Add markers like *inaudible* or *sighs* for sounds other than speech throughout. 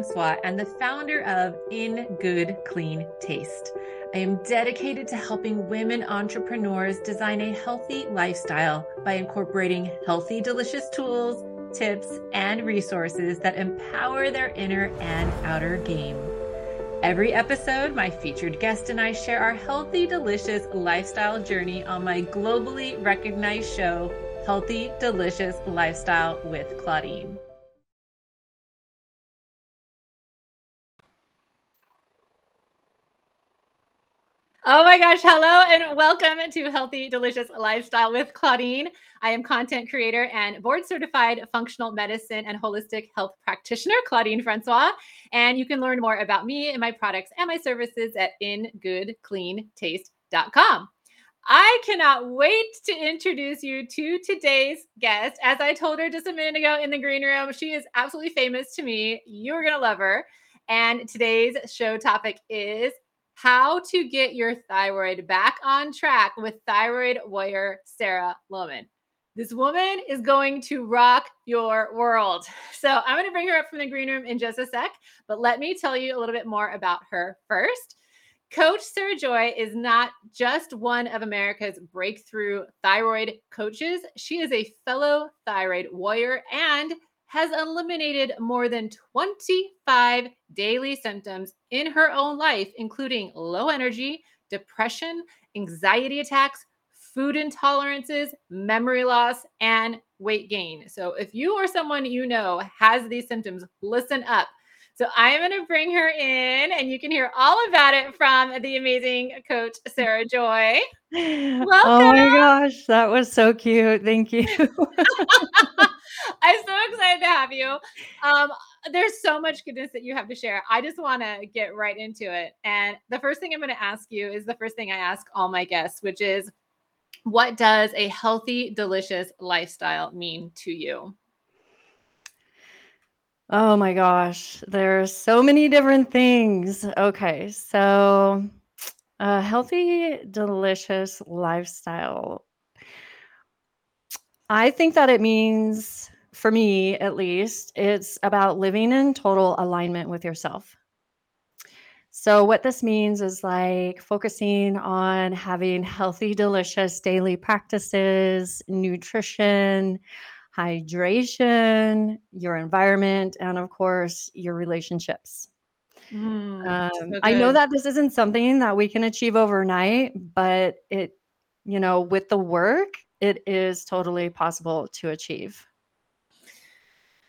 Francois and the founder of In Good Clean Taste. I am dedicated to helping women entrepreneurs design a healthy lifestyle by incorporating healthy, delicious tools, tips, and resources that empower their inner and outer game. Every episode, my featured guest and I share our healthy, delicious lifestyle journey on my globally recognized show, Healthy, Delicious Lifestyle with Claudine. Oh my gosh, hello and welcome to Healthy Delicious Lifestyle with Claudine. I am content creator and board certified functional medicine and holistic health practitioner, Claudine Francois. And you can learn more about me and my products and my services at ingoodcleantaste.com. I cannot wait to introduce you to today's guest. As I told her just a minute ago in the green room, she is absolutely famous to me. You're going to love her. And today's show topic is how to get your thyroid back on track with thyroid warrior Sarah Lohman. This woman is going to rock your world. So I'm going to bring her up from the green room in just a sec, but let me tell you a little bit more about her first. Coach Sarah Joy is not just one of America's breakthrough thyroid coaches. She is a fellow thyroid warrior and has eliminated more than 25 daily symptoms in her own life, including low energy, depression, anxiety attacks, food intolerances, memory loss, and weight gain. So, if you or someone you know has these symptoms, listen up. So, I am going to bring her in, and you can hear all about it from the amazing coach, Sarah Joy. Welcome. Oh my gosh, that was so cute. Thank you. *laughs* I'm so excited to have you. Um, there's so much goodness that you have to share. I just want to get right into it. And the first thing I'm going to ask you is the first thing I ask all my guests, which is what does a healthy, delicious lifestyle mean to you? Oh my gosh, there's so many different things. Okay, so a healthy, delicious lifestyle. I think that it means for me at least, it's about living in total alignment with yourself. So, what this means is like focusing on having healthy, delicious daily practices, nutrition, hydration, your environment, and of course, your relationships. Mm, um, so I know that this isn't something that we can achieve overnight, but it, you know, with the work, it is totally possible to achieve.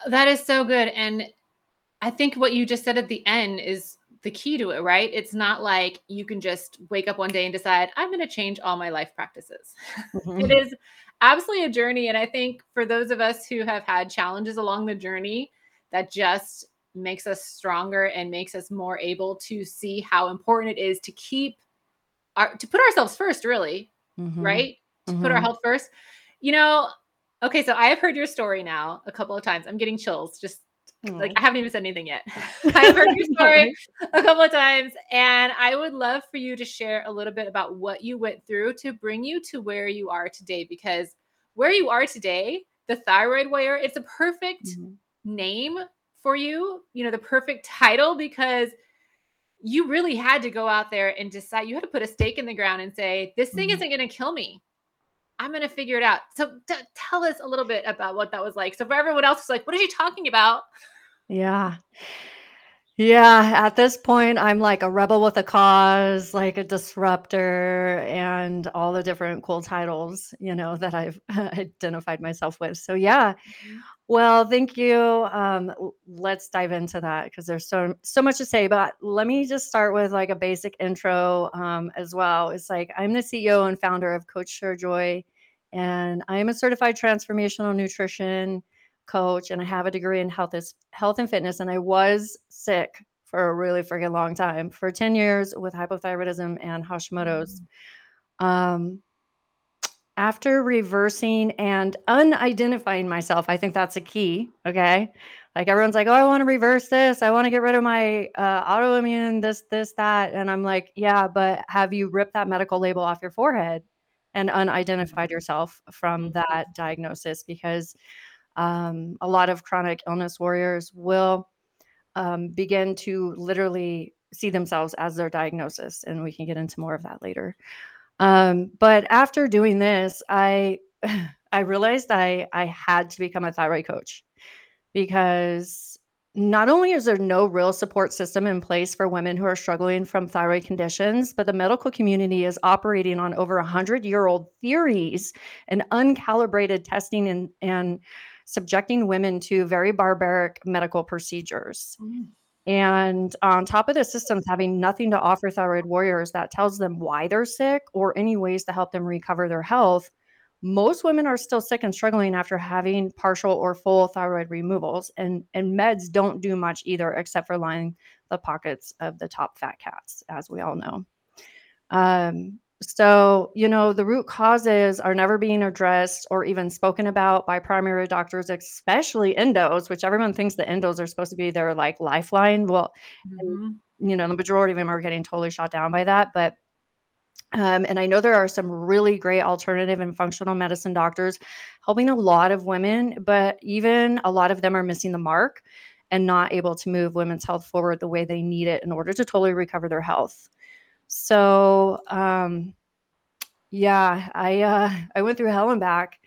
That is so good. And I think what you just said at the end is the key to it, right? It's not like you can just wake up one day and decide, I'm going to change all my life practices. *laughs* Mm-hmm. it is absolutely a journey. And I think for those of us who have had challenges along the journey, that just makes us stronger and makes us more able to see how important it is to keep our, to put ourselves first, really, mm-hmm. right? To mm-hmm. put our mm-hmm. health first. You know, Okay, so I have heard your story now a couple of times. I'm getting chills. Just Aww. like I haven't even said anything yet. *laughs* *laughs* I've heard your story a couple of times, and I would love for you to share a little bit about what you went through to bring you to where you are today. Because where you are today, the thyroid warrior, it's a perfect mm-hmm. name for you. You know, the perfect title because you really had to go out there and decide. You had to put a stake in the ground and say, "This thing mm-hmm. isn't going to kill me." I'm going to figure it out. So t- tell us a little bit about what that was like. So for everyone else who's like, what are you talking about? Yeah. Yeah, at this point, I'm like a rebel with a cause, like a disruptor, and all the different cool titles, you know, that I've *laughs* identified myself with. So, yeah. Mhm. Well, thank you. Um, let's dive into that because there's so so much to say. But let me just start with like a basic intro um, as well. It's like I'm the CEO and founder of Coach Sarah Joy, and I am a certified transformational nutrition coach, and I have a degree in health is health and fitness. And I was sick for a really freaking long time, for 10 years with hypothyroidism and Hashimoto's. Um, after reversing and unidentifying myself, I think that's a key. Okay. Like everyone's like, oh, I want to reverse this. I want to get rid of my uh, autoimmune, this, this, that. And I'm like, yeah, but have you ripped that medical label off your forehead and unidentified yourself from that diagnosis? Because um, a lot of chronic illness warriors will um, begin to literally see themselves as their diagnosis. And we can get into more of that later. Um, but after doing this, I *sighs* I realized I I had to become a thyroid coach because not only is there no real support system in place for women who are struggling from thyroid conditions, but the medical community is operating on over 100 year old theories and uncalibrated testing and, and subjecting women to very barbaric medical procedures. Mm. And on top of the systems having nothing to offer thyroid warriors that tells them why they're sick or any ways to help them recover their health, most women are still sick and struggling after having partial or full thyroid removals. And, and meds don't do much either, except for lining the pockets of the top fat cats, as we all know. Um, so, you know, the root causes are never being addressed or even spoken about by primary doctors, especially endos, which everyone thinks the endos are supposed to be their like lifeline. Well, Mhm. you know, the majority of them are getting totally shot down by that. But um, and I know there are some really great alternative and functional medicine doctors helping a lot of women, but even a lot of them are missing the mark and not able to move women's health forward the way they need it in order to totally recover their health. So, um, yeah, I uh, I went through hell and back,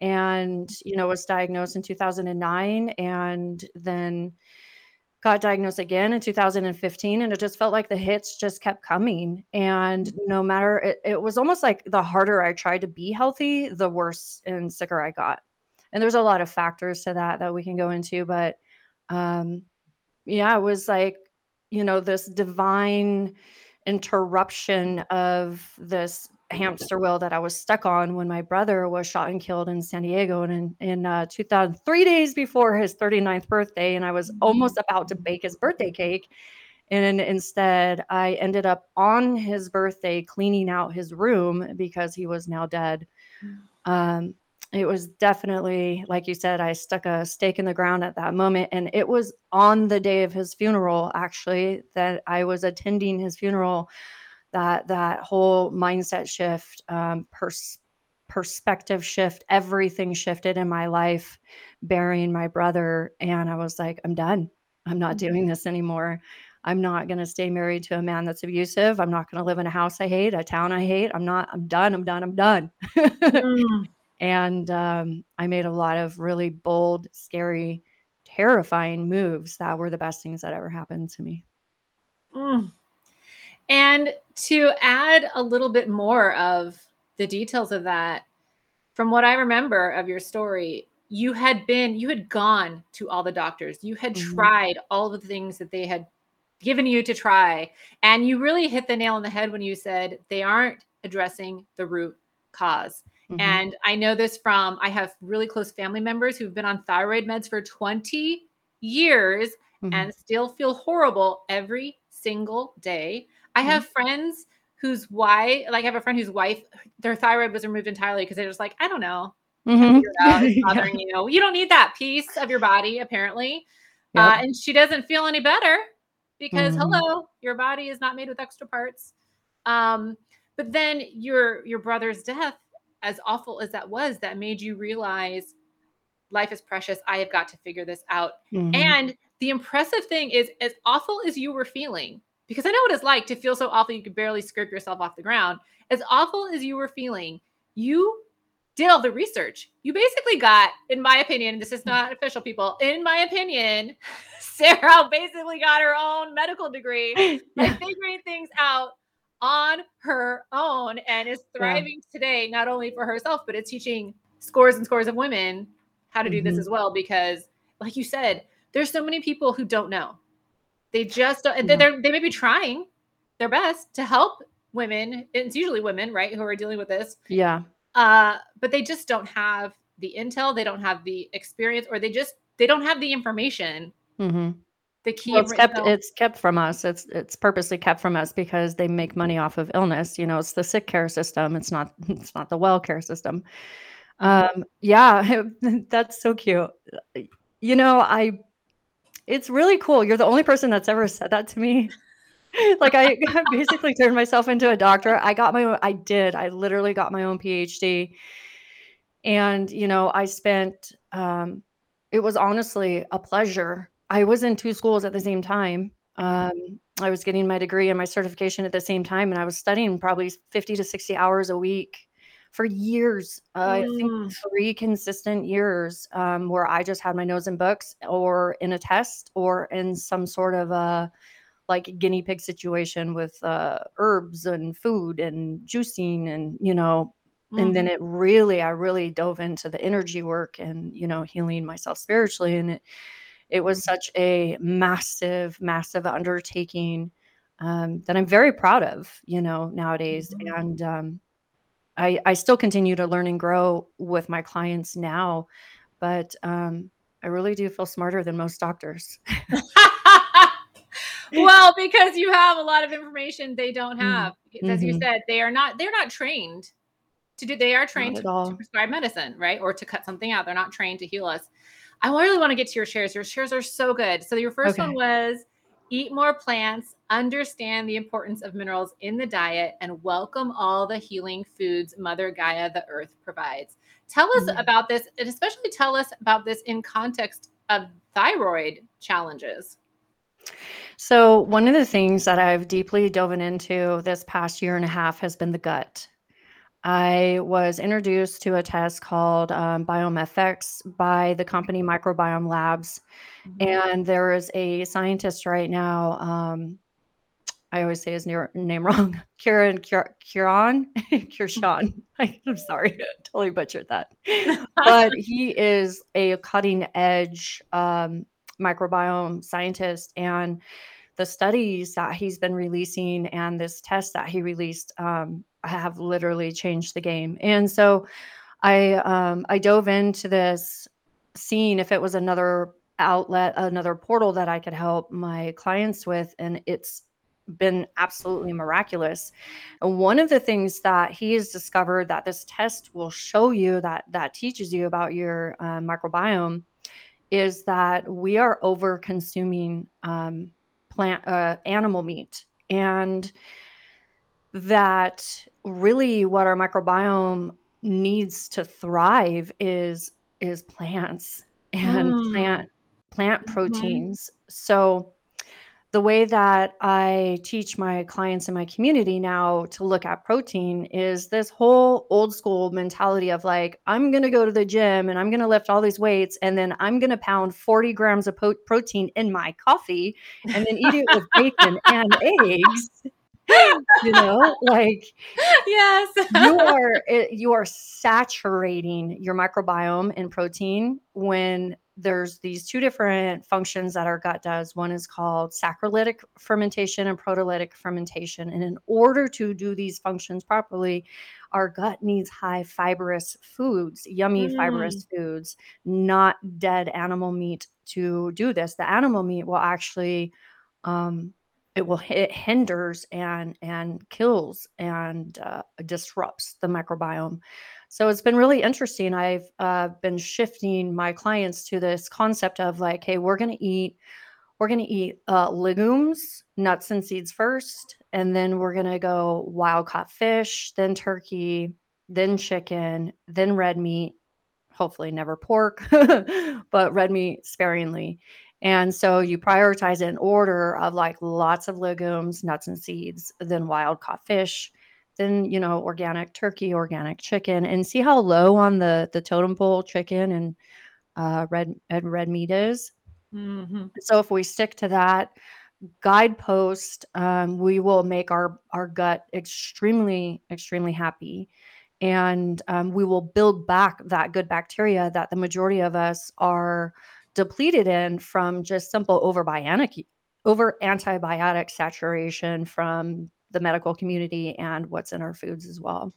and you know was diagnosed in 2009, and then got diagnosed again in 2015 and it just felt like the hits just kept coming and no matter it, it was almost like the harder i tried to be healthy the worse and sicker i got. And there's a lot of factors to that that we can go into but um yeah it was like you know this divine interruption of this hamster wheel that I was stuck on when my brother was shot and killed in San Diego and in, in uh, 2000, three days before his 39th birthday. And I was almost about to bake his birthday cake. And instead, I ended up on his birthday cleaning out his room because he was now dead. Um, it was definitely, like you said, I stuck a stake in the ground at that moment. And it was on the day of his funeral, actually, that I was attending his funeral that that whole mindset shift um, pers- perspective shift everything shifted in my life burying my brother and i was like i'm done. I'm not doing this anymore. I'm not going to stay married to a man that's abusive. I'm not going to live in a house i hate a town i hate. I'm not i'm done i'm done i'm done. Mm. And um, i made a lot of really bold scary terrifying moves that were the best things that ever happened to me Mm. And to add a little bit more of the details of that, from what I remember of your story, you had been, you had gone to all the doctors, you had Mhm. tried all the things that they had given you to try. And you really hit the nail on the head when you said they aren't addressing the root cause. Mhm. And I know this from, I have really close family members who've been on thyroid meds for 20 years Mhm. and still feel horrible every single day. I have friends whose wife, like I have a friend whose wife, their thyroid was removed entirely because they're just like, I don't know, Mhm. figure it out. It's *laughs* Yeah. you. You don't need that piece of your body, apparently. Yep. Uh, and she doesn't feel any better because Mhm. hello, your body is not made with extra parts. Um, but then your your brother's death, as awful as that was, that made you realize life is precious. I have got to figure this out. Mhm. And the impressive thing is, as awful as you were feeling, because I know what it's like to feel so awful you could barely scrape yourself off the ground. As awful as you were feeling, you did all the research. You basically got, in my opinion, this is not official, people. In my opinion, *laughs* Sarah basically got her own medical degree *laughs* by figuring things out on her own and is thriving yeah. today, not only for herself, but it's teaching scores and scores of women how to do mm-hmm. this as well. Because, like you said, there's so many people who don't know. They just don't, yeah. they're, they may be trying their best to help women. It's usually women, right, who are dealing with this. Yeah. Uh, but they just don't have the intel, they don't have the experience, or they just they don't have the information. Mm-hmm. The key well, it's kept it's kept from us. It's it's purposely kept from us because they make money off of illness. You know, it's the sick care system. It's not *laughs* it's not the well care system. Um, yeah, *laughs* that's so cute. You know, I it's really cool. You're the only person that's ever said that to me. *laughs* like I basically turned myself into a doctor. I got my own, I did. I literally got my own PhD. And, you know, I spent um it was honestly a pleasure. I was in two schools at the same time. Um I was getting my degree and my certification at the same time and I was studying probably 50 to 60 hours a week for years. Uh, mm. I think three consistent years um, where I just had my nose in books or in a test or in some sort of a like guinea pig situation with uh, herbs and food and juicing and you know mm-hmm. and then mm-hmm. it really i really dove into the energy work and you know healing myself spiritually and it it was such a massive massive undertaking um, that i'm very proud of you know nowadays mm-hmm. and um, I, I still continue to learn and grow with my clients now but um, i really do feel smarter than most doctors *laughs* well, because you have a lot of information they don't mm, have. Mm-hmm. As you mm-hmm. said, they are not they're not trained to do they are trained to, to, prescribe medicine, right? Or to cut something out. They're not trained to heal us. I really want to get to your shares. Your shares are so good. So your first okay. one was eat more plants, understand the importance of minerals in the diet, and welcome all the healing foods Mother Gaia, the earth, provides. Tell us mm-hmm. about this, and especially tell us about this in context of thyroid challenges. So, one of the things that I've deeply dove into this past year and a half has been the gut. I was introduced to a test called um, BiomeFX by the company Microbiome Labs. Mm-hmm. And there is a scientist right now. Um, I always say his name wrong. *laughs* Kieran, Kieran, *laughs* Kirshan. *laughs* I'm sorry, totally butchered that. but he is a cutting edge um, microbiome scientist and the studies that he's been releasing and this test that he released um, have literally changed the game. And so I um, I dove into this seeing if it was another outlet, another portal that I could help my clients with, and it's been absolutely miraculous. And one of the things that he has discovered that this test will show you that that teaches you about your uh, microbiome is that we are over consuming um, plant uh, animal meat and that really what our microbiome needs to thrive is is plants and mm. plant plant mm-hmm. proteins so the way that I teach my clients in my community now to look at protein is this whole old school mentality of like, I'm going to go to the gym and I'm going to lift all these weights and then I'm going to pound 40 grams of po- protein in my coffee and then eat it with *laughs* bacon and eggs. you know like yes you *laughs* are you are saturating your microbiome in protein when there's these two different functions that our gut does. One is called saccharolytic fermentation and proteolytic fermentation. And in order to do these functions properly, our gut needs high fibrous foods, yummy mm. fibrous foods, not dead animal meat to do this. The animal meat will actually um, it will it hinders and and kills and uh, disrupts the microbiome so it's been really interesting. I've uh, been shifting my clients to this concept of like, hey, we're going to eat, we're going to eat uh, legumes, nuts and seeds first, and then we're going to go wild caught fish, then turkey, then chicken, then red meat. Hopefully, never pork, *laughs* but red meat sparingly. And so you prioritize it in order of like lots of legumes, nuts and seeds, then wild caught fish, then you know organic turkey organic chicken and see how low on the the totem pole chicken and uh, red and red meat is. Hmm so if we stick to that guidepost um, we will make our our gut extremely extremely happy. And um, we will build back that good bacteria that the majority of us are depleted in from just simple overbiotic over antibiotic saturation from the medical community and what's in our foods as well.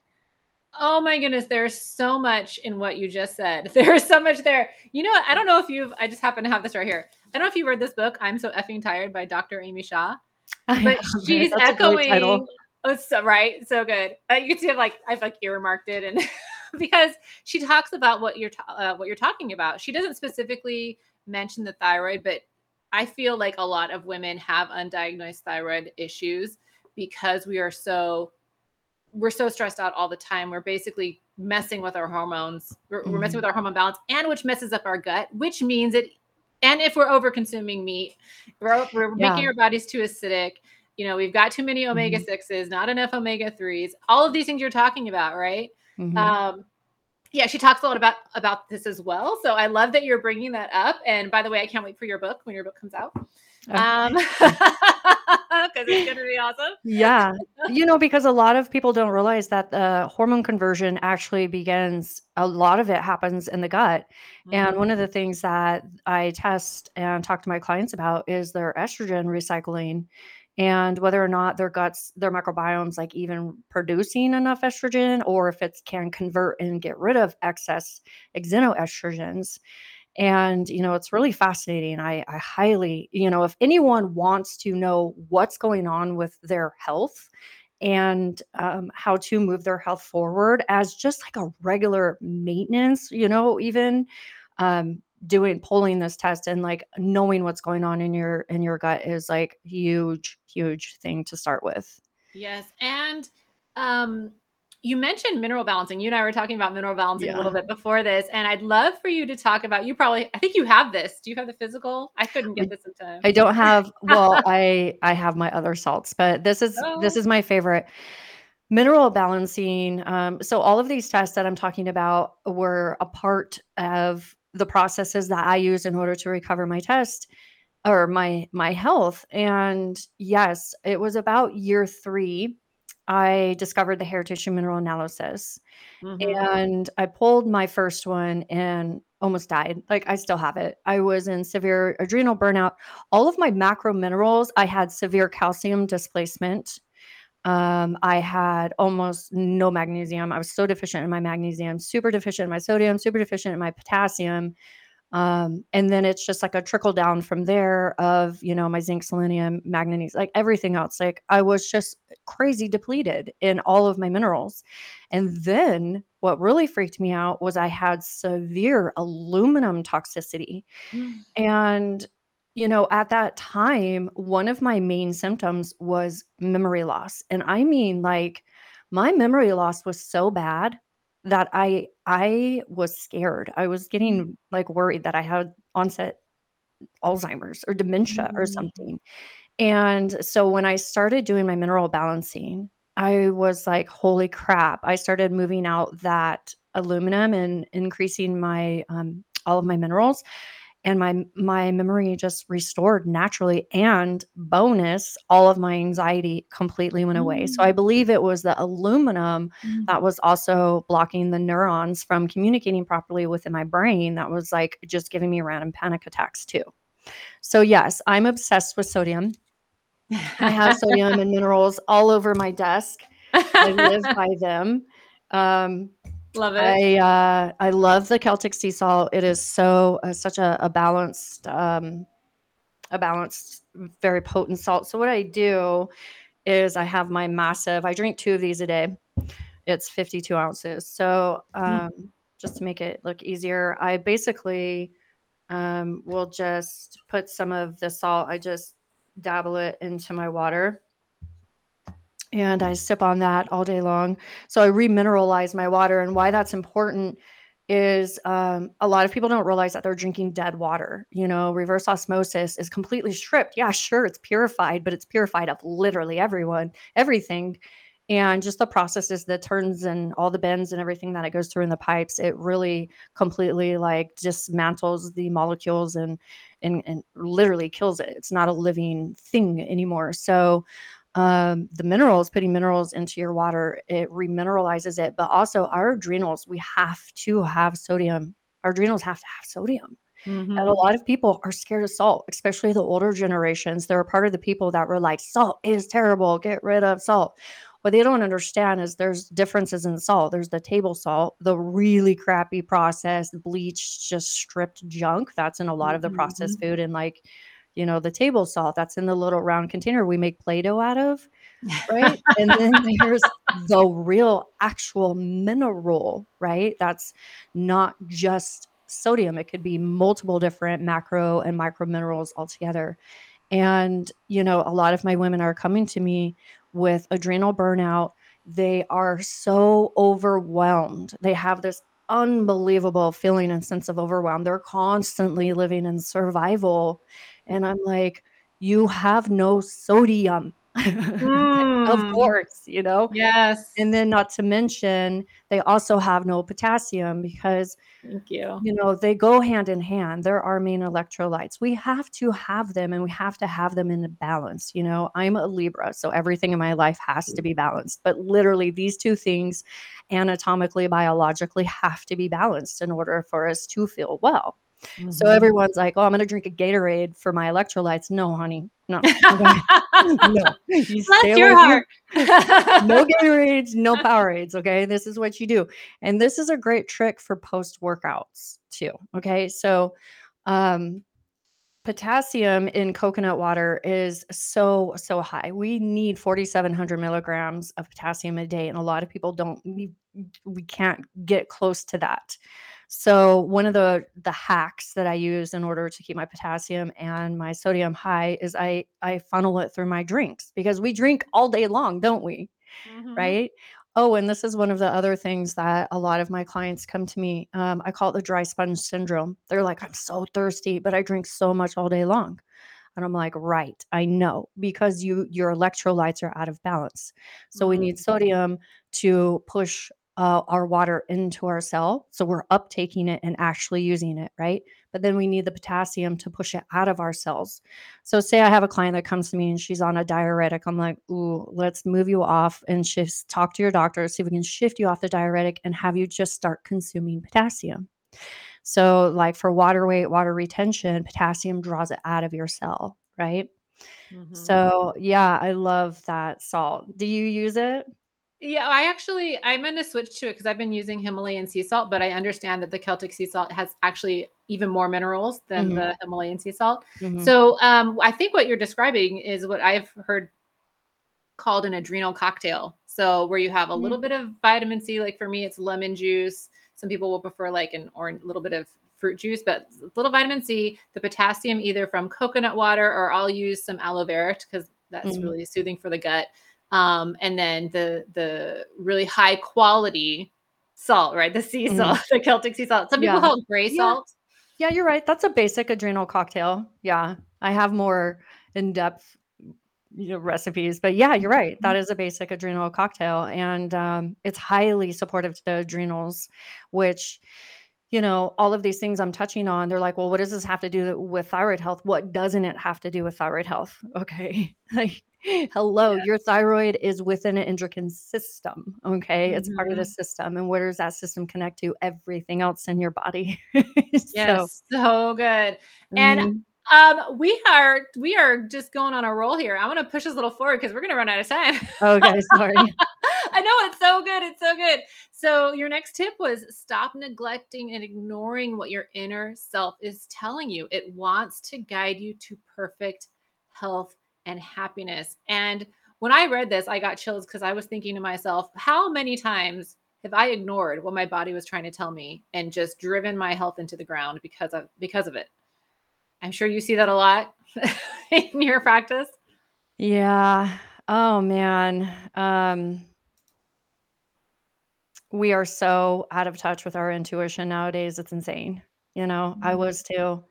Oh my goodness, there's so much in what you just said. *laughs* There's so much there. You know? I don't know if you've, I just happen to have this right here. I don't know if you read this book, I'm So Effing Tired by Dr. Amy Shah, but she's That's a title. echoing. Oh, so, right. So good. Uh, you can see I've like, I've like earmarked it and *laughs* because she talks about what you're, ta- uh, what you're talking about. She doesn't specifically mention the thyroid, but I feel like a lot of women have undiagnosed thyroid issues because we are so we're so stressed out all the time. We're basically messing with our hormones. We're, we're messing Mhm. with our hormone balance, and which messes up our gut, which means it. And if we're over consuming meat, we're, we're Yeah. making our bodies too acidic. You know, we've got too many omega Mhm. sixes, not enough omega threes. All of these things you're talking about, right? Mhm. Um, yeah, she talks a lot about about this as well. So I love that you're bringing that up. And by the way, I can't wait for your book when your book comes out. Oh. Um, *laughs* *laughs* because it's gonna be awesome. yeah *laughs* you know because a lot of people don't realize that the hormone conversion actually begins a lot of it happens in the gut and one of the things that i test and talk to my clients about is their estrogen recycling and whether or not their guts their microbiomes like even producing enough estrogen or if it can convert and get rid of excess xenoestrogens and you know it's really fascinating I, I highly you know if anyone wants to know what's going on with their health and um, how to move their health forward as just like a regular maintenance you know even um, doing pulling this test and like knowing what's going on in your in your gut is like huge huge thing to start with. Yes, and um, you mentioned mineral balancing. You and I were talking about mineral balancing a little bit before this, and I'd love for you to talk about. You probably, I think you have this. Do you have the physical? I couldn't get this in time. I don't have well, *laughs* I I have my other salts, but this is this Oh. is my favorite. Mineral balancing. Um, so all of these tests that I'm talking about were a part of the processes that I use in order to recover my test or my my health. And yes, it was about year three. I discovered the hair tissue mineral analysis Mhm. and I pulled my first one and almost died. Like I still have it. I was in severe adrenal burnout. All of my macro minerals, I had severe calcium displacement. Um, I had almost no magnesium. I was so deficient in my magnesium, super deficient in my sodium, super deficient in my potassium. Um, and then it's just like a trickle down from there of, you know, my zinc, selenium, manganese, like everything else. Like I was just crazy depleted in all of my minerals. And then what really freaked me out was I had severe aluminum toxicity. And, you know, at that time, one of my main symptoms was memory loss. And I mean, like, my memory loss was so bad that I I was scared. I was getting like worried that I had onset Alzheimer's or dementia or Mm. something. And so when I started doing my mineral balancing, I was like, holy crap. I started moving out that aluminum and increasing my um, all of my minerals and my my memory just restored naturally and bonus all of my anxiety completely went away. So i believe it was the aluminum Mm. that was also blocking the neurons from communicating properly within my brain that was like just giving me random panic attacks too. So yes i'm obsessed with sodium. I have sodium and minerals all over my desk. I live by *laughs* them. Um, Love it. I uh, I love the Celtic sea salt. It is so uh, such a, a balanced um, a balanced, very potent salt. So what I do is I have my massive. I drink two of these a day. It's 52 ounces. So um, just to make it look easier, I basically um, will just put some of the salt. I just dabble it into my water and I sip on that all day long. So I remineralize my water. And why that's important is um, a lot of people don't realize that they're drinking dead water. You know, reverse osmosis is completely stripped. Yeah, sure, it's purified, but it's purified of literally everyone, everything. and just the processes that turns and all the bends and everything that it goes through in the pipes it really completely like dismantles the molecules and and, and literally kills it it's not a living thing anymore so um, the minerals putting minerals into your water it remineralizes it but also our adrenals we have to have sodium our adrenals have to have sodium Mhm. and a lot of people are scared of salt, especially the older generations. They're a part of the people that were like, salt is terrible, get rid of salt. What they don't understand is there's differences in salt. There's the table salt, the really crappy processed, bleached, just stripped junk that's in a lot of the processed Mhm. food, and like, you know, the table salt that's in the little round container we make Play Doh out of, right? *laughs* and then there's the real actual mineral, right? That's not just sodium, it could be multiple different macro and micro minerals altogether. And, you know, a lot of my women are coming to me with adrenal burnout. They are so overwhelmed. They have this unbelievable feeling and sense of overwhelm. They're constantly living in survival. And I'm like, you have no sodium. *laughs* of Mm. course, you know? Yes. And then, not to mention, they also have no potassium because, Thank you. you know, they go hand in hand. They're our main electrolytes. We have to have them and we have to have them in a balance. You know, I'm a Libra, so everything in my life has to be balanced. But literally, these two things, anatomically, biologically, have to be balanced in order for us to feel well. So Mhm. everyone's like, "Oh, I'm gonna drink a Gatorade for my electrolytes." No, honey, no, *laughs* *laughs* no. You Bless your heart. *laughs* no Gatorades, no Powerades. Okay. This is what you do. And this is a great trick for post workouts too. Okay. So, um, potassium in coconut water is so, so high. We need 4,700 milligrams of potassium a day. And a lot of people don't, we, we can't get close to that. So one of the the hacks that I use in order to keep my potassium and my sodium high is I I funnel it through my drinks because we drink all day long, don't we? Mhm. Right? Oh, and this is one of the other things that a lot of my clients come to me. Um, I call it the dry sponge syndrome. They're like, I'm so thirsty, but I drink so much all day long. And I'm like, right, I know, because you your electrolytes are out of balance. So we need Mhm. sodium to push uh, our water into our cell. So we're uptaking it and actually using it, right? But then we need the potassium to push it out of our cells. So say I have a client that comes to me and she's on a diuretic. I'm like, ooh, let's move you off and shift, talk to your doctor, see if we can shift you off the diuretic and have you just start consuming potassium. So, like for water weight, water retention, potassium draws it out of your cell, right? Mhm. So, yeah, I love that salt. Do you use it? Yeah, I actually I'm gonna switch to it because I've been using Himalayan sea salt, but I understand that the Celtic sea salt has actually even more minerals than Mhm. the Himalayan sea salt. Mhm. So um, I think what you're describing is what I've heard called an adrenal cocktail. So where you have a little Mm. bit of vitamin C, like for me, it's lemon juice. Some people will prefer like an or a little bit of fruit juice, but a little vitamin C, the potassium either from coconut water or I'll use some aloe vera because that's Mhm. really soothing for the gut. Um, and then the the really high quality salt, right? The sea Mhm. salt, *laughs* the Celtic sea salt. Some people Yeah. call it gray salt. Yeah, you're right. That's a basic adrenal cocktail. Yeah. I have more in-depth you know, recipes, but yeah, you're right. Mm-hmm. That is a basic adrenal cocktail and um, it's highly supportive to the adrenals, which you know, all of these things I'm touching on, they're like, well, what does this have to do with thyroid health? What doesn't it have to do with thyroid health? *laughs* Okay. *laughs* Like, hello, your thyroid is within an endocrine system. Okay. It's part of the Mhm. system. And where does that system connect to? Everything else in your body. *laughs* so, Yes, so good. And mhm. um, we are we are just going on a roll here. I want to push this a little forward because we're gonna run out of time. okay, sorry. *laughs* I know it's so good. It's so good. So your next tip was stop neglecting and ignoring what your inner self is telling you. It wants to guide you to perfect health and happiness. And when I read this, I got chills because I was thinking to myself, how many times have I ignored what my body was trying to tell me and just driven my health into the ground because of because of it? I'm sure you see that a lot *laughs* in your practice. Yeah. Oh man. Um we are so out of touch with our intuition nowadays. It's insane. You know, I Mhm. was too.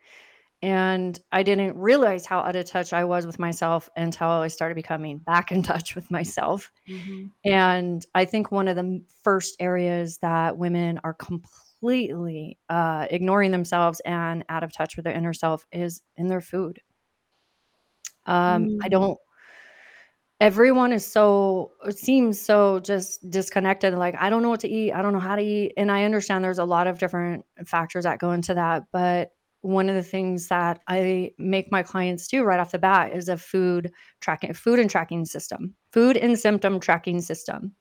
And I didn't realize how out of touch I was with myself until I started becoming back in touch with myself. Mm-hmm. And I think one of the first areas that women are completely uh, ignoring themselves and out of touch with their inner self is in their food. Um, I Mm. don't, everyone is so, it seems so just disconnected. Like, I don't know what to eat. I don't know how to eat. And I understand there's a lot of different factors that go into that. But one of the things that I make my clients do right off the bat is a food tracking, food and tracking system, food and symptom tracking system.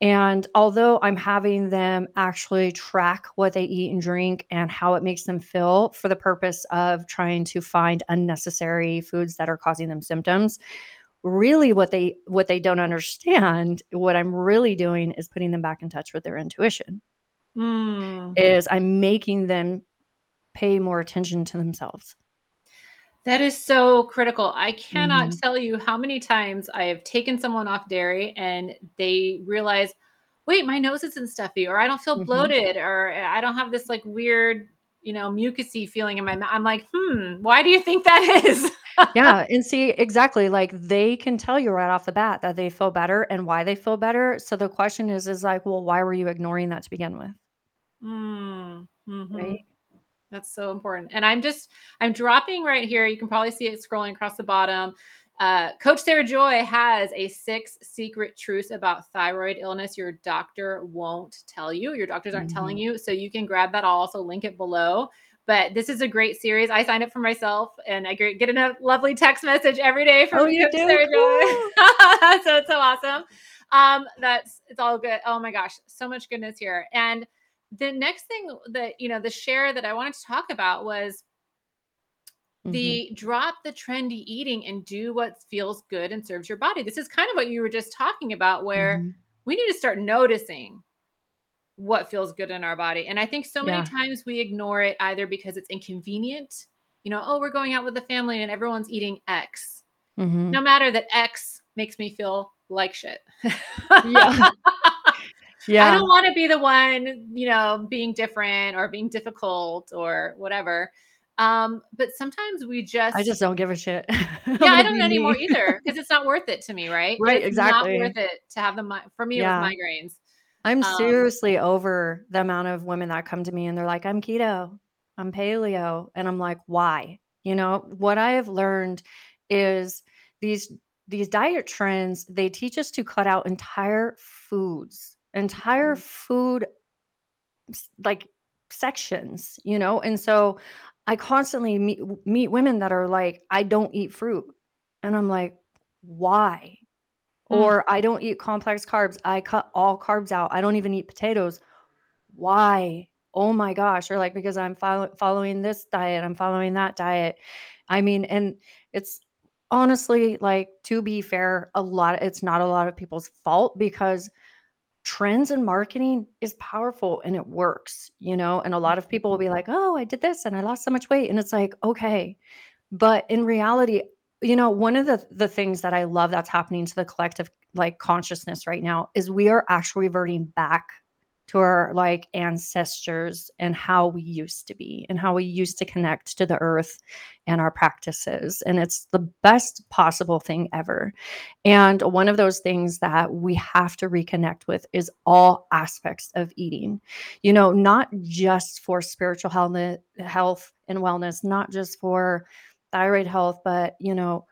And although I'm having them actually track what they eat and drink and how it makes them feel for the purpose of trying to find unnecessary foods that are causing them symptoms, really what they what they don't understand, what I'm really doing is putting them back in touch with their intuition. Mm. Is I'm making them pay more attention to themselves. That is so critical. I cannot Mhm. tell you how many times I have taken someone off dairy and they realize, wait, my nose isn't stuffy, or I don't feel Mhm. bloated, or I don't have this like weird, you know, mucusy feeling in my mouth. I'm like, hmm, why do you think that is? Yeah, *laughs* and see exactly like they can tell you right off the bat that they feel better and why they feel better. So the question is is like, well, why were you ignoring that to begin with? Mm, mhm. Right? That's so important. And I'm just, I'm dropping right here. You can probably see it scrolling across the bottom. Uh, Coach Sarah Joy has a six secret truths about thyroid illness your doctor won't tell you. Your doctors aren't telling Mhm. you. So you can grab that. I'll also link it below. But this is a great series. I signed up for myself and I get get a lovely text message every day from Oh, Coach? Sarah Joy. *laughs* So it's so awesome. Um, that's it's all good. Oh my gosh, so much goodness here. And the next thing that you know, the share that I wanted to talk about was Mhm. the drop the trendy eating and do what feels good and serves your body. This is kind of what you were just talking about, where Mhm. we need to start noticing what feels good in our body. And I think so many Yeah. times we ignore it either because it's inconvenient, you know, oh, we're going out with the family and everyone's eating X. Mhm. No matter that X makes me feel like shit. Yeah. *laughs* *laughs* I don't want to be the one, you know, being different or being difficult or whatever. Um, but sometimes we just, I just don't give a shit. *laughs* Yeah, I don't anymore *laughs* either because it's not worth it to me, right? Right, It's exactly. not worth it to have the for me Yeah. with migraines. I'm Um, seriously over the amount of women that come to me and they're like, I'm keto, I'm paleo. And I'm like, why? You know, what I have learned is these these diet trends, they teach us to cut out entire foods, entire Mhm. food like sections, you know? And so I constantly meet meet women that are like, I don't eat fruit. And I'm like, why? Mm. Or I don't eat complex carbs. I cut all carbs out. I don't even eat potatoes. Why? Oh my gosh. Or like, because I'm follow- following this diet, I'm following that diet. I mean, and it's honestly like, to be fair, a lot, it's not a lot of people's fault because trends in marketing is powerful and it works, you know? And a lot of people will be like, oh, I did this and I lost so much weight. And it's like, okay. But in reality, you know, one of the the things that I love that's happening to the collective like consciousness right now is we are actually reverting back to our like ancestors and how we used to be and how we used to connect to the earth and our practices and it's the best possible thing ever. And one of those things that we have to reconnect with is all aspects of eating. You know not just for spiritual health health and wellness not just for thyroid health but you know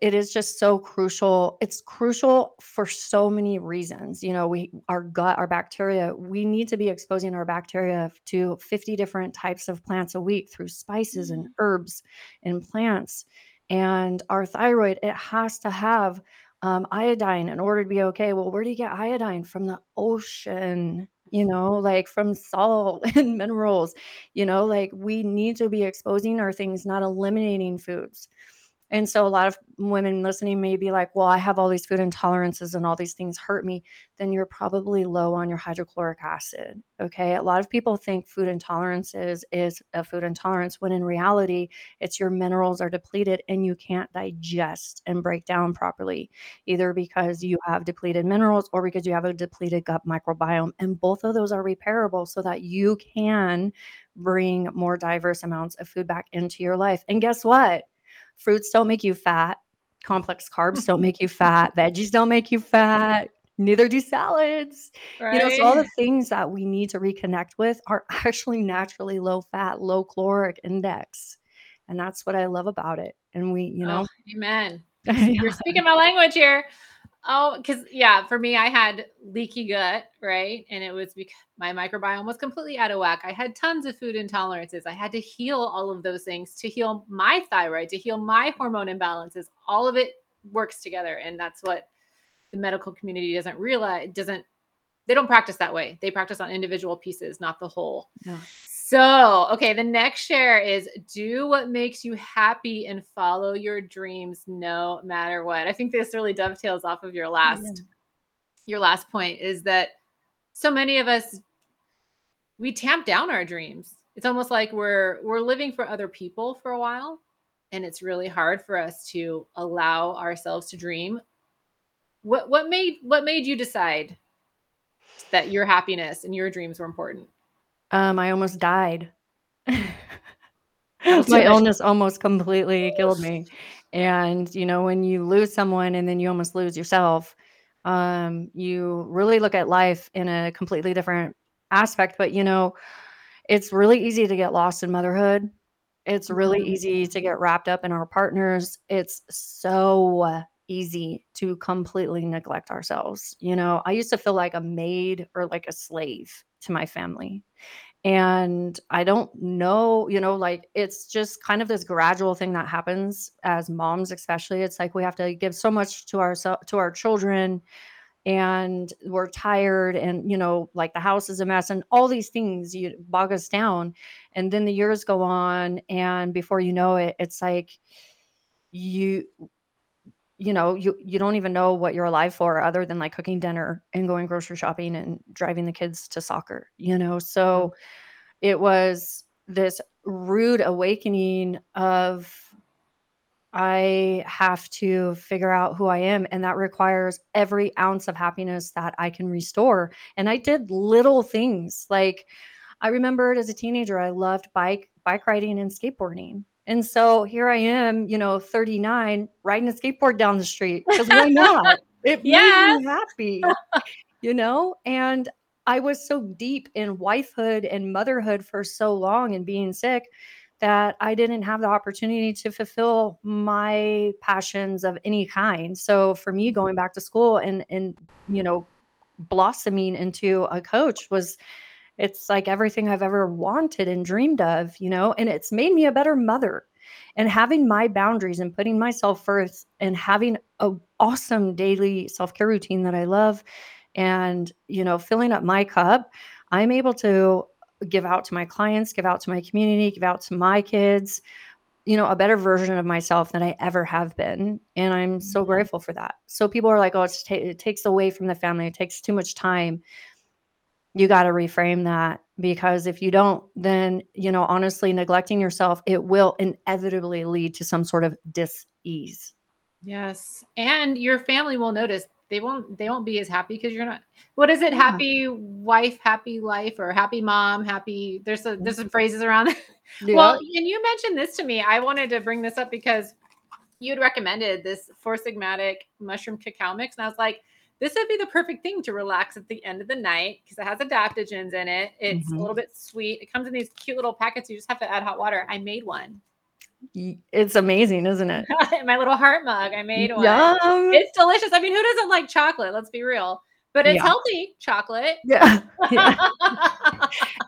it is just so crucial. It's crucial for so many reasons. You know we our gut our bacteria we need to be exposing our bacteria to 50 different types of plants a week through spices and herbs and plants. And our thyroid it has to have um, iodine in order to be okay. Well where do you get iodine? From the ocean you know like from salt *laughs* and minerals. You know like we need to be exposing our things not eliminating foods And so a lot of women listening may be like, well, I have all these food intolerances and all these things hurt me. Then you're probably low on your hydrochloric acid. Okay. A lot of people think food intolerances is a food intolerance when in reality, it's your minerals are depleted and you can't digest and break down properly, either because you have depleted minerals or because you have a depleted gut microbiome. And both of those are repairable so that you can bring more diverse amounts of food back into your life. And guess what? Fruits don't make you fat. Complex carbs don't make you *laughs* fat. Veggies don't make you fat. Neither do salads. Right? You know, so all the things that we need to reconnect with are *laughs* actually naturally low fat, low caloric index. And that's what I love about it. And we, you know, oh, amen. *laughs* You're speaking my language here. Oh, because yeah, for me, I had leaky gut, right? And it was because my microbiome was completely out of whack. I had tons of food intolerances. I had to heal all of those things to heal my thyroid, to heal my hormone imbalances. All of it works together. And that's what the medical community doesn't realize, doesn't, they don't practice that way. They practice on individual pieces, not the whole. So, okay, the next share is do what makes you happy and follow your dreams no matter what. I think this really dovetails off of your last Yeah. your last point is that so many of us we tamp down our dreams. It's almost like we're we're living for other people for a while and it's really hard for us to allow ourselves to dream. What what made what made you decide that your happiness and your dreams were important? Um, I almost died. *laughs* My illness almost completely killed me. And you know, when you lose someone and then you almost lose yourself, um, you really look at life in a completely different aspect. But you know, it's really easy to get lost in motherhood. It's really Mhm. easy to get wrapped up in our partners. It's so easy to completely neglect ourselves. You know, I used to feel like a maid or like a slave to my family. And I don't know, you know, like it's just kind of this gradual thing that happens as moms, especially. It's like we have to give so much to our to our children and we're tired and you know like the house is a mess and all these things you bog us down and then the years go on and before you know it it's like you you know you you don't even know what you're alive for other than like cooking dinner and going grocery shopping and driving the kids to soccer you know mm-hmm. so it was this rude awakening of I have to figure out who I am. And that requires every ounce of happiness that I can restore. And I did little things like I remembered as a teenager, I loved bike, bike riding and skateboarding. And so here I am, you know, 39, riding a skateboard down the street. Because why not? It Yes. *laughs* made me happy, you know? And I was so deep in wifehood and motherhood for so long and being sick that I didn't have the opportunity to fulfill my passions of any kind. So for me, going back to school and and you know, blossoming into a coach was it's like everything I've ever wanted and dreamed of, you know, and it's made me a better mother. And having my boundaries and putting myself first and having a awesome daily self-care routine that I love and, you know, filling up my cup, I'm able to give out to my clients, give out to my community, give out to my kids, you know, a better version of myself than I ever have been. And I'm so Mhm. grateful for that. So people are like, oh, ta- it takes away from the family, it takes too much time. You got to reframe that because if you don't, then, you know, honestly, neglecting yourself, it will inevitably lead to some sort of dis ease. Yes. And your family will notice. They won't they won't be as happy because you're not what is it? Yeah. Happy wife, happy life, or happy mom, happy there's a there's some mm-hmm. phrases around. Yeah. *laughs* Well, and you mentioned this to me. I wanted to bring this up because you'd recommended this four sigmatic mushroom cacao mix. And I was like, this would be the perfect thing to relax at the end of the night because it has adaptogens in it. It's Mhm. a little bit sweet. It comes in these cute little packets. You just have to add hot water. I made one. It's amazing, isn't it? *laughs* My little heart mug. I made one. Yum. It's delicious. I mean, who doesn't like chocolate? Let's be real. But it's Yeah. healthy chocolate. yeah. *laughs* yeah.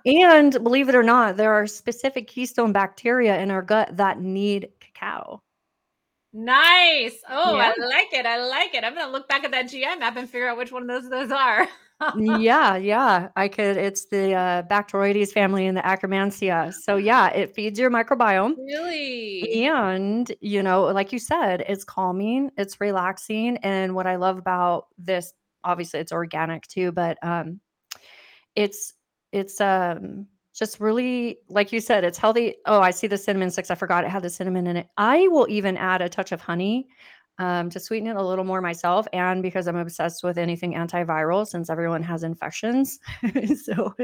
And believe it or not, there are specific keystone bacteria in our gut that need cacao. Nice. Oh, Yeah. I like it. I like it. I'm gonna look back at that GI map and figure out which one of those those are. yeah, yeah. I could. It's the uh, Bacteroides family in the Akkermansia. So yeah, it feeds your microbiome. Really? And, you know, like you said, it's calming, it's relaxing. And what I love about this, obviously it's organic too, but um it's it's um just really like you said, it's healthy. Oh, I see the cinnamon sticks. I forgot it had the cinnamon in it. I will even add a touch of honey um, to sweeten it a little more myself, and because I'm obsessed with anything antiviral, since everyone has infections. *laughs* so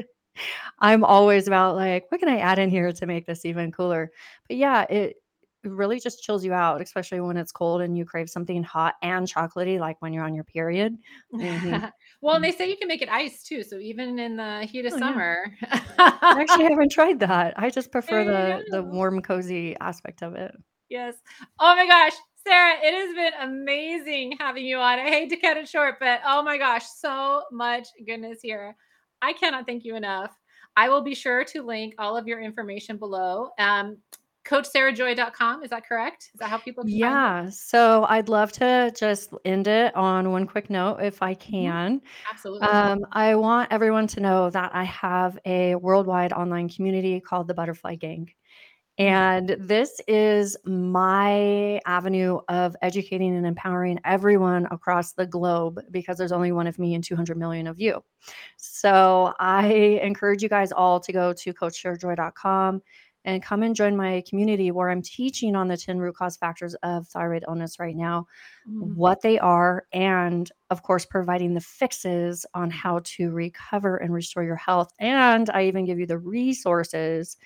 I'm always about like, what can I add in here to make this even cooler? But yeah, it really just chills you out, especially when it's cold and you crave something hot and chocolatey, like when you're on your period. Mhm. *laughs* well, and Mm. they say you can make it ice too. So even in the heat of Oh, yeah. summer. I actually *laughs* haven't tried that. I just prefer the the warm, cozy aspect of it. Yes. Oh my gosh, Sarah, it has been amazing having you on. I hate to cut it short, but oh my gosh, so much goodness here. I cannot thank you enough. I will be sure to link all of your information below. Um, CoachSarahJoy.com, is that correct? Is that how people? Yeah, so I'd love to just end it on one quick note if I Mhm. can. Absolutely. Um, I want everyone to know that I have a worldwide online community called the Butterfly Gang. And this is my avenue of educating and empowering everyone across the globe because there's only one of me and 200 million of you. So I encourage you guys all to go to coachsarahjoy.com and come and join my community where I'm teaching on the 10 root cause factors of thyroid illness right now, Mhm. what they are, and of course, providing the fixes on how to recover and restore your health. And I even give you the resources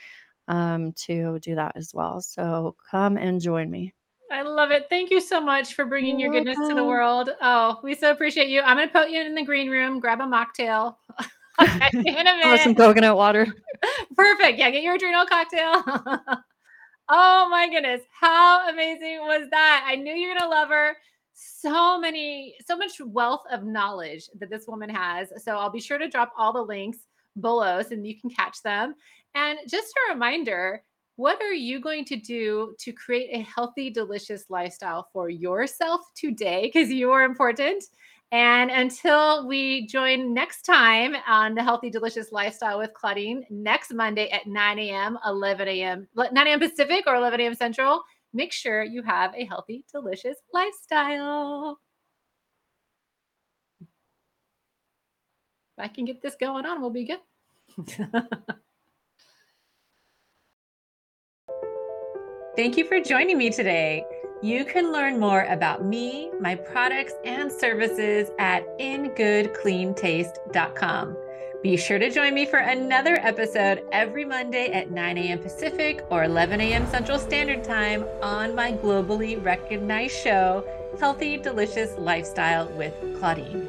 um, to do that as well. So come and join me. I love it. Thank you so much for bringing your You're goodness to the world. Oh, we so appreciate you. I'm going to put you in the green room, grab a mocktail. *laughs* *laughs* In a Or some coconut water. Perfect. Yeah, get your adrenal cocktail. *laughs* oh my goodness. How amazing was that? I knew you were going to love her. So many, so much wealth of knowledge that this woman has. So I'll be sure to drop all the links below so you can catch them. And just a reminder what are you going to do to create a healthy, delicious lifestyle for yourself today? Because you are important. And until we join next time on the Healthy Delicious Lifestyle with Claudine next Monday at 9 a.m., 11 a.m., 9 a.m. Pacific or 11 a.m. Central, make sure you have a healthy, delicious lifestyle. If I can get this going on, we'll be good. *laughs* Thank you for joining me today. You can learn more about me, my products, and services at ingoodcleantaste.com. Be sure to join me for another episode every Monday at 9 a.m. Pacific or 11 a.m. Central Standard Time on my globally recognized show, Healthy Delicious Lifestyle with Claudine.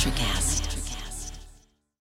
Electricast.